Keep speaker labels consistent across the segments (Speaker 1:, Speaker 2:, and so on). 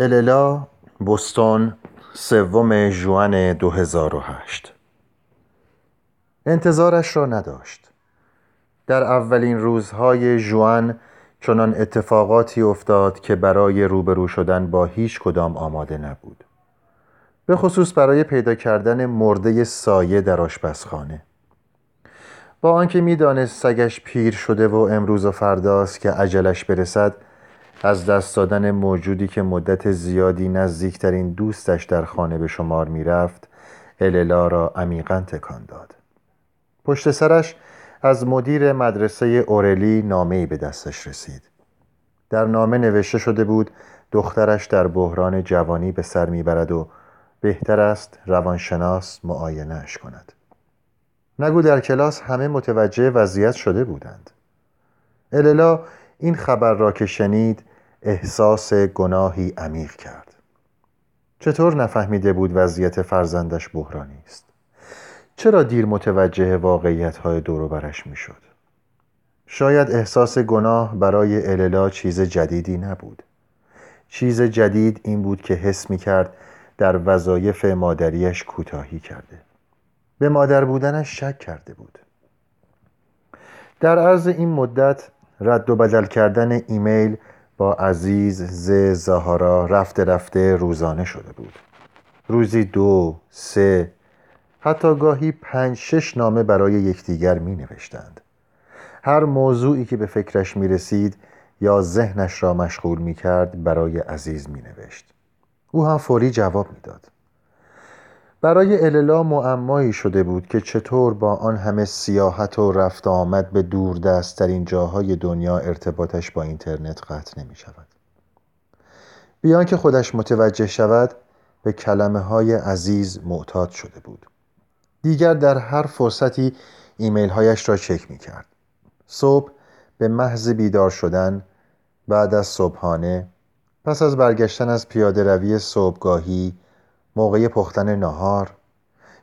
Speaker 1: اللا بوستون سوم ژوئن 2008 انتظارش را نداشت. در اولین روزهای ژوئن چنان اتفاقاتی افتاد که برای روبرو شدن با هیچ کدام آماده نبود. به خصوص برای پیدا کردن مرده سایه در آشپزخانه. با آنکه می‌دانست سگش پیر شده و امروز و فرداست که عجلش برسد از دست دادن موجودی که مدت زیادی نزدیکترین دوستش در خانه به شمار می‌رفت اللا را عمیقا تکان داد. پشت سرش از مدیر مدرسه اورلی نامه‌ای به دستش رسید. در نامه نوشته شده بود دخترش در بحران جوانی به سر می‌برد و بهتر است روانشناس معاینهش کند. نگو در کلاس همه متوجه وضعیت شده بودند. اللا این خبر را که شنید احساس گناهی عمیق کرد. چطور نفهمیده بود وضعیت فرزندش بحرانی است؟ چرا دیر متوجه واقعیت های دور برش می شد شاید احساس گناه برای اللا چیز جدیدی نبود. چیز جدید این بود که حس می کرد در وظایف مادریش کوتاهی کرده. به مادر بودنش شک کرده بود. در عرض این مدت رد و بدل کردن ایمیل با عزیز ز زهارا رفته رفته روزانه شده بود. روزی دو سه حتی گاهی پنج شش نامه برای یکدیگر می نوشتند هر موضوعی که به فکرش می رسید یا ذهنش را مشغول می کرد برای عزیز می نوشت او هم فوری جواب می داد برای اللا معمایی شده بود که چطور با آن همه سیاحت و رفت آمد به دور این جاهای دنیا ارتباطش با اینترنت قطع نمی شود بی آن که خودش متوجه شود به کلمه های عزیز معتاد شده بود. دیگر در هر فرصتی ایمیل هایش را چک می کرد صبح به محض بیدار شدن بعد از صبحانه پس از برگشتن از پیاده روی صبحگاهی موقع پختن نهار.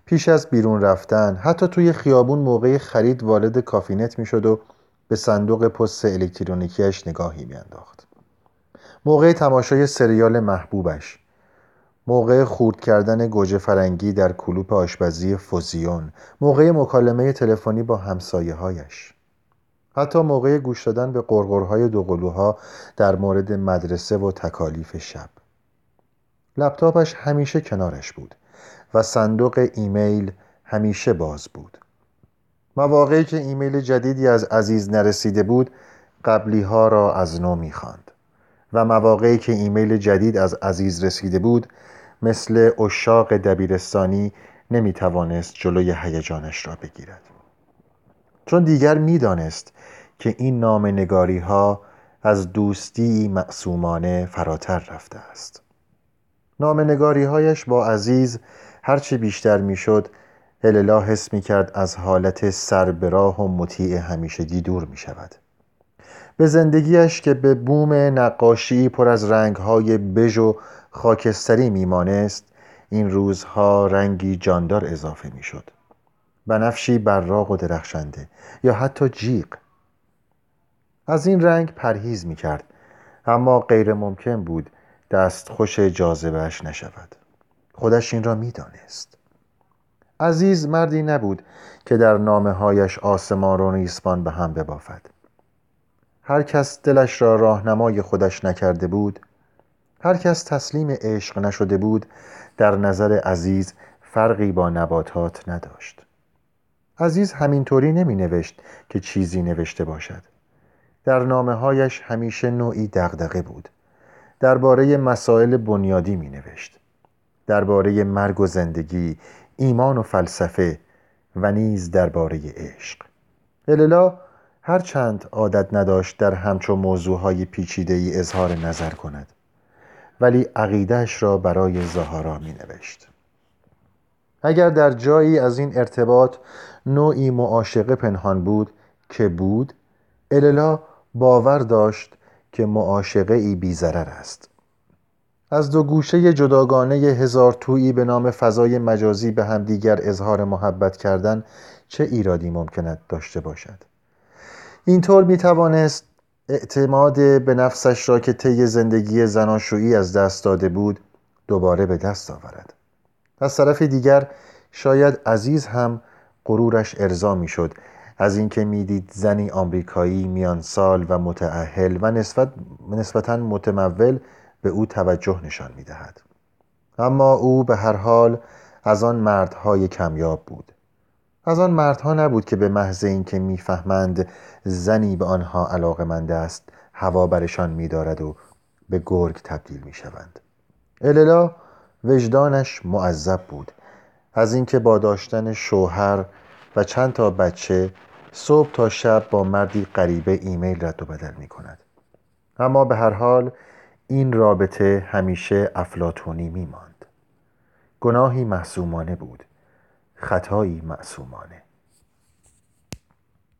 Speaker 1: پیش از بیرون رفتن حتی توی خیابون موقع خرید وارد کافی‌نت می‌شد و به صندوق پست الکترونیکیش نگاهی میانداخت. موقع تماشای سریال محبوبش. موقع خورد کردن گوجه فرنگی در کلوپ آشپزی فوزیون. موقع مکالمه تلفنی با همسایه هایش حتی موقع گوش دادن به قرقرهای دوقلوها در مورد مدرسه و تکالیف شب. لپتاپش همیشه کنارش بود و صندوق ایمیل همیشه باز بود. مواقعی که ایمیل جدیدی از عزیز نرسیده بود قبلی ها را از نو می‌خواند و مواقعی که ایمیل جدید از عزیز رسیده بود مثل اشاق دبیرستانی نمی توانست جلوی هیجانش را بگیرد. چون دیگر می‌دانست که این نام ها از دوستی معصومانه فراتر رفته است. نامنگاری هایش با عزیز هرچه بیشتر می‌شد هللا حس می کرد از حالت سربراه و مطیع همیشگی دور می شود به زندگیش که به بوم نقاشی پر از رنگهای بژ و خاکستری میمانست این روزها رنگی جاندار اضافه می‌شد. بنفشی براق و درخشنده یا حتی جیغ. از این رنگ پرهیز می کرد اما غیر ممکن بود دست خوش جاذبهش نشود. خودش این را می‌دانست. عزیز مردی نبود که در نامه هایش آسمان و نیسمان به هم ببافد. هر کس دلش را راهنمای خودش نکرده بود هر کس تسلیم عشق نشده بود در نظر عزیز فرقی با نباتات نداشت. عزیز همینطوری نمی نوشت که چیزی نوشته باشد. در نامه هایش همیشه نوعی دغدغه بود. درباره مسائل بنیادی می نوشت درباره مرگ و زندگی ایمان و فلسفه و نیز درباره عشق. اللا هر چند عادت نداشت در همچو موضوعهای پیچیده ای اظهار نظر کند ولی عقیدهش را برای زهارا می نوشت اگر در جایی از این ارتباط نوعی معاشقه پنهان بود که بود اللا باور داشت که معاشقه ای بیزرر است. از دو گوشه جداگانه هزار تویی به نام فضای مجازی به همدیگر اظهار محبت کردن چه ایرادی ممکند داشته باشد؟ اینطور می توانست اعتماد به نفسش را که طی زندگی زناشویی از دست داده بود دوباره به دست آورد. از طرف دیگر شاید عزیز هم غرورش ارضا می‌شد از اینکه می‌دید زنی آمریکایی میان سال و متعهل و نسبت نسبتا متمول به او توجه نشان می‌دهد. اما او به هر حال از آن مردهای کمیاب بود. از آن مردها نبود که به محض اینکه می‌فهمند زنی به آنها علاقمند است هوا برشان میدارد و به گرگ تبدیل می‌شوند. اللا وجدانش معذب بود. از اینکه با داشتن شوهر و چند تا بچه صبح تا شب با مردی غریبه ایمیل رد و بدل می کند اما به هر حال این رابطه همیشه افلاتونی می ماند گناهی محسومانه بود. خطایی معصومانه.